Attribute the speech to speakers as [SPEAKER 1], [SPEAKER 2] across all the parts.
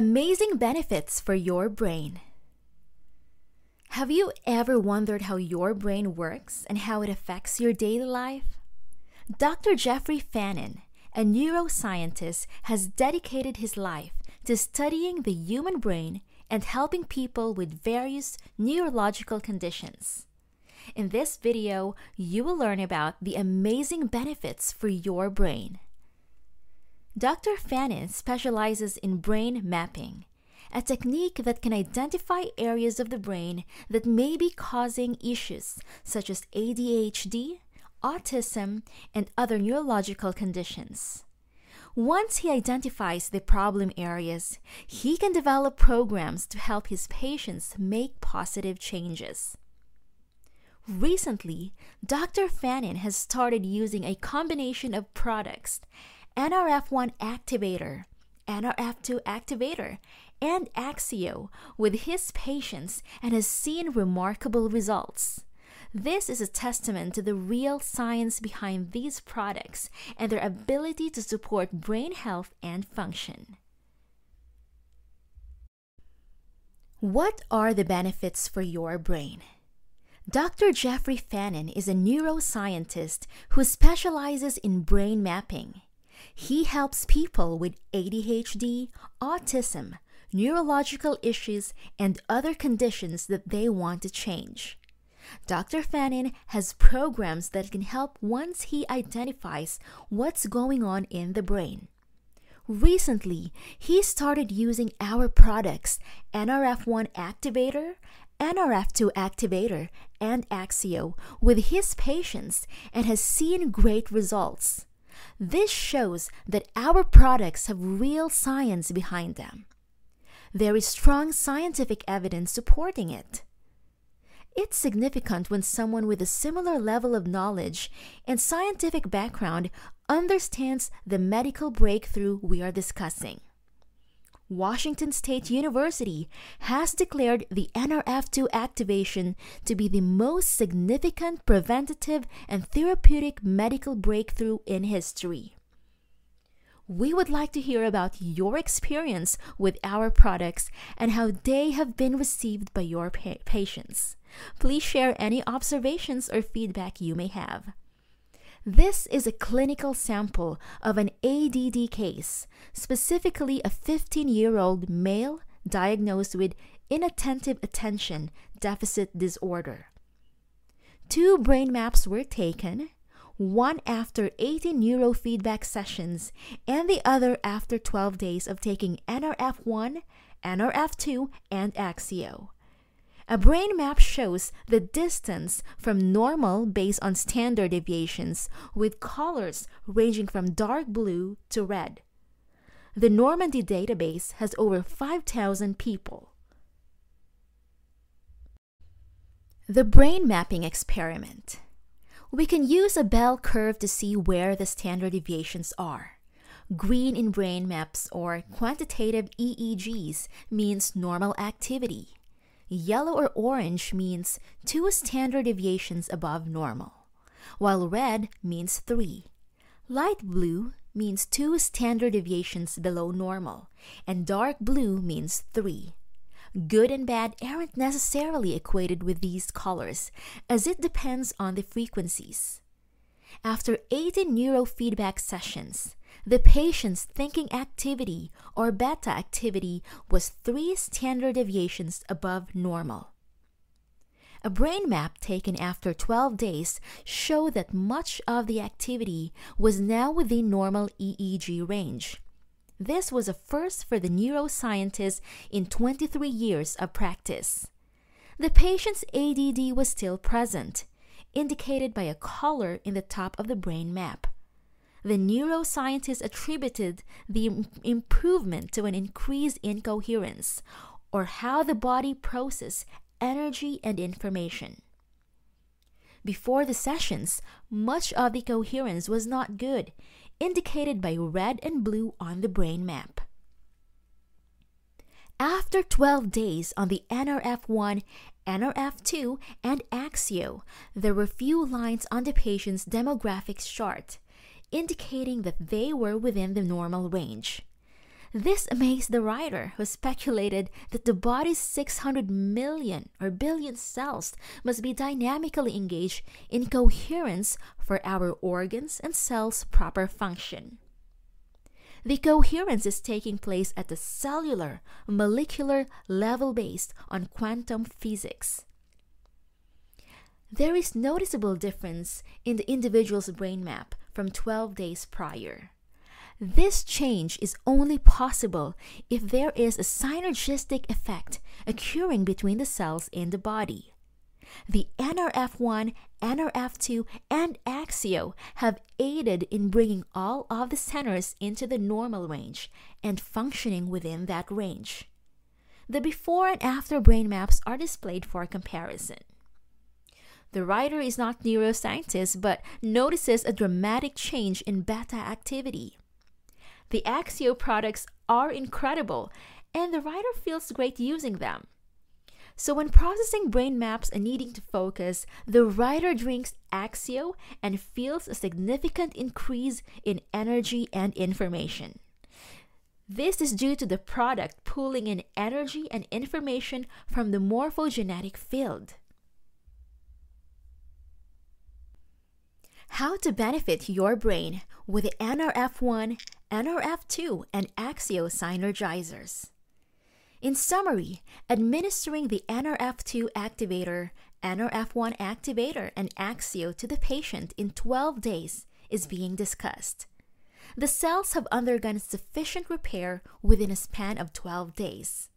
[SPEAKER 1] Amazing benefits for your brain. Have you ever wondered how your brain works and how it affects your daily life? Dr. Jeffrey Fannin, a neuroscientist, has dedicated his life to studying the human brain and helping people with various neurological conditions. In this video, you will learn about the amazing benefits for your brain. Dr. Fannin specializes in brain mapping, a technique that can identify areas of the brain that may be causing issues such as ADHD, autism, and other neurological conditions. Once he identifies the problem areas, he can develop programs to help his patients make positive changes. Recently, Dr. Fannin has started using a combination of products NRF1 activator, NRF2 activator, and Axio with his patients and has seen remarkable results. This is a testament to the real science behind these products and their ability to support brain health and function. What are the benefits for your brain? Dr. Jeffrey Fannin is a neuroscientist who specializes in brain mapping. He helps people with ADHD, autism, neurological issues, and other conditions that they want to change. Dr. Fannin has programs that can help once he identifies what's going on in the brain. Recently, he started using our products NRF1 Activator, NRF2 Activator, and Axio with his patients and has seen great results. This shows that our products have real science behind them. There is strong scientific evidence supporting it. It's significant when someone with a similar level of knowledge and scientific background understands the medical breakthrough we are discussing. Washington State University has declared the NRF2 activation to be the most significant preventative and therapeutic medical breakthrough in history. We would like to hear about your experience with our products and how they have been received by your pa- patients. Please share any observations or feedback you may have. This is a clinical sample of an ADD case, specifically a 15 year old male diagnosed with inattentive attention deficit disorder. Two brain maps were taken, one after 80 neurofeedback sessions and the other after 12 days of taking NRF1, NRF2, and Axio. A brain map shows the distance from normal based on standard deviations, with colors ranging from dark blue to red. The normative database has over 5,000 people. The Brain Mapping Experiment We can use a bell curve to see where the standard deviations are. Green in brain maps or quantitative EEGs means normal activity. Yellow or orange means two standard deviations above normal, while red means three. Light blue means two standard deviations below normal, and dark blue means three. Good and bad aren't necessarily equated with these colors, as it depends on the frequencies. After 80 neurofeedback sessions, the patient's thinking activity or beta activity was three standard deviations above normal. A brain map taken after 12 days showed that much of the activity was now within normal EEG range. This was a first for the neuroscientist in 23 years of practice. The patient's ADD was still present, indicated by a color in the top of the brain map the neuroscientists attributed the improvement to an increase in coherence, or how the body processes energy and information. Before the sessions, much of the coherence was not good, indicated by red and blue on the brain map. After 12 days on the NRF1, NRF2, and Axio, there were few lines on the patient's demographics chart indicating that they were within the normal range. This amazed the writer, who speculated that the body's 600 million or billion cells must be dynamically engaged in coherence for our organs and cells' proper function. The coherence is taking place at the cellular, molecular level based on quantum physics. There is noticeable difference in the individual's brain map from 12 days prior. This change is only possible if there is a synergistic effect occurring between the cells in the body. The NRF1, NRF2, and Axio have aided in bringing all of the centers into the normal range and functioning within that range. The before and after brain maps are displayed for comparison. The writer is not neuroscientist but notices a dramatic change in beta activity. The Axio products are incredible and the writer feels great using them. So, when processing brain maps and needing to focus, the writer drinks Axio and feels a significant increase in energy and information. This is due to the product pulling in energy and information from the morphogenetic field. How to benefit your brain with NRF1, NRF2, and Axio synergizers. In summary, administering the NRF2 activator, NRF1 activator, and Axio to the patient in 12 days is being discussed. The cells have undergone sufficient repair within a span of 12 days.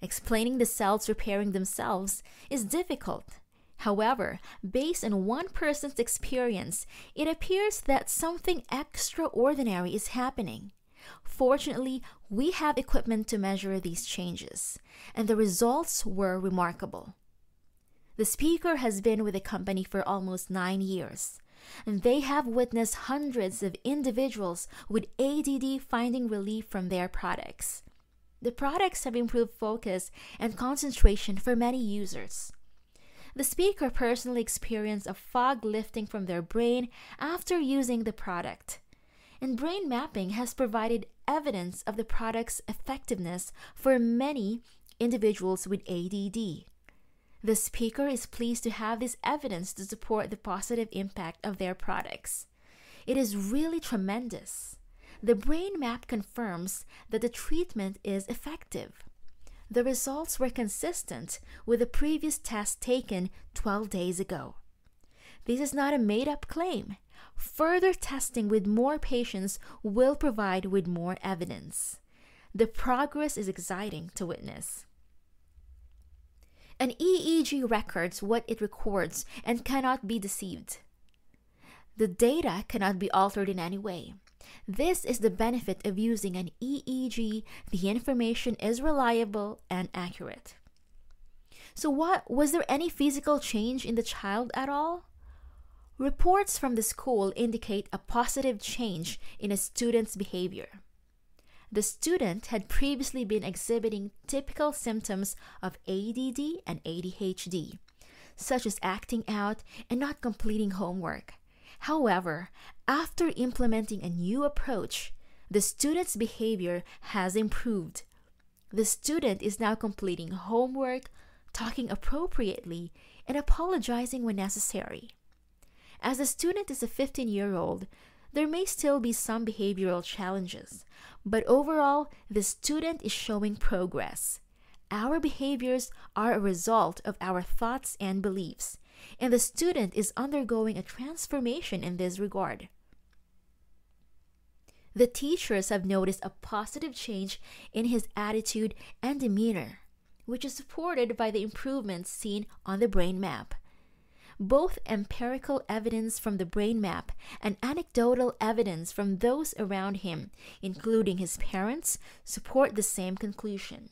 [SPEAKER 1] Explaining the cells repairing themselves is difficult. However, based on one person's experience, it appears that something extraordinary is happening. Fortunately, we have equipment to measure these changes, and the results were remarkable. The speaker has been with the company for almost nine years, and they have witnessed hundreds of individuals with ADD finding relief from their products. The products have improved focus and concentration for many users. The speaker personally experienced a fog lifting from their brain after using the product and brain mapping has provided evidence of the product's effectiveness for many individuals with ADD. The speaker is pleased to have this evidence to support the positive impact of their products. It is really tremendous. The brain map confirms that the treatment is effective. The results were consistent with the previous test taken 12 days ago. This is not a made up claim. Further testing with more patients will provide with more evidence. The progress is exciting to witness. An EEG records what it records and cannot be deceived. The data cannot be altered in any way. This is the benefit of using an EEG. The information is reliable and accurate. So what was there any physical change in the child at all? Reports from the school indicate a positive change in a student's behavior. The student had previously been exhibiting typical symptoms of ADD and ADHD, such as acting out and not completing homework. However, after implementing a new approach, the student's behavior has improved. The student is now completing homework, talking appropriately, and apologizing when necessary. As the student is a 15 year old, there may still be some behavioral challenges, but overall, the student is showing progress. Our behaviors are a result of our thoughts and beliefs, and the student is undergoing a transformation in this regard. The teachers have noticed a positive change in his attitude and demeanor, which is supported by the improvements seen on the brain map. Both empirical evidence from the brain map and anecdotal evidence from those around him, including his parents, support the same conclusion.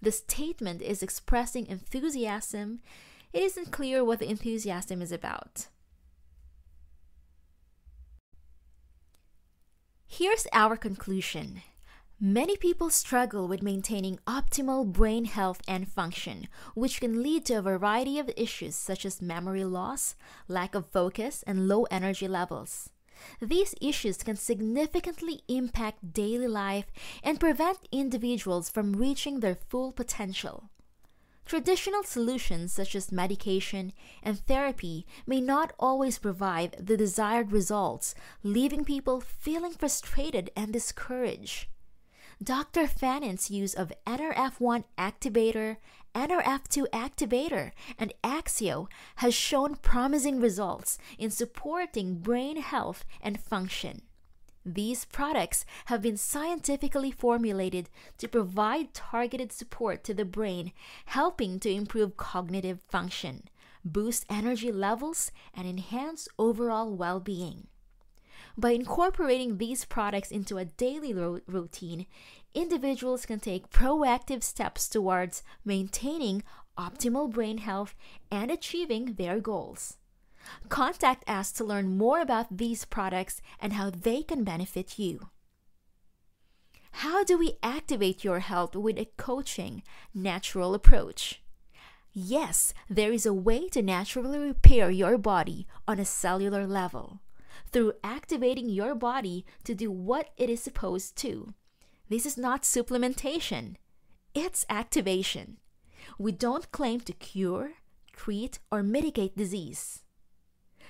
[SPEAKER 1] The statement is expressing enthusiasm. It isn't clear what the enthusiasm is about. Here's our conclusion. Many people struggle with maintaining optimal brain health and function, which can lead to a variety of issues such as memory loss, lack of focus, and low energy levels. These issues can significantly impact daily life and prevent individuals from reaching their full potential. Traditional solutions such as medication and therapy may not always provide the desired results, leaving people feeling frustrated and discouraged. Dr. Fannin's use of NRF1 activator, NRF2 activator, and Axio has shown promising results in supporting brain health and function. These products have been scientifically formulated to provide targeted support to the brain, helping to improve cognitive function, boost energy levels, and enhance overall well being. By incorporating these products into a daily ro- routine, individuals can take proactive steps towards maintaining optimal brain health and achieving their goals. Contact us to learn more about these products and how they can benefit you. How do we activate your health with a coaching, natural approach? Yes, there is a way to naturally repair your body on a cellular level through activating your body to do what it is supposed to. This is not supplementation, it's activation. We don't claim to cure, treat, or mitigate disease.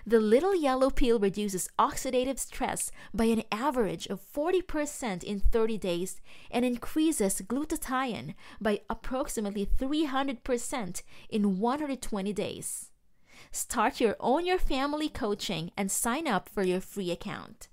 [SPEAKER 1] The little yellow pill reduces oxidative stress by an average of 40% in 30 days and increases glutathione by approximately 300% in 120 days. Start your Own Your Family coaching and sign up for your free account.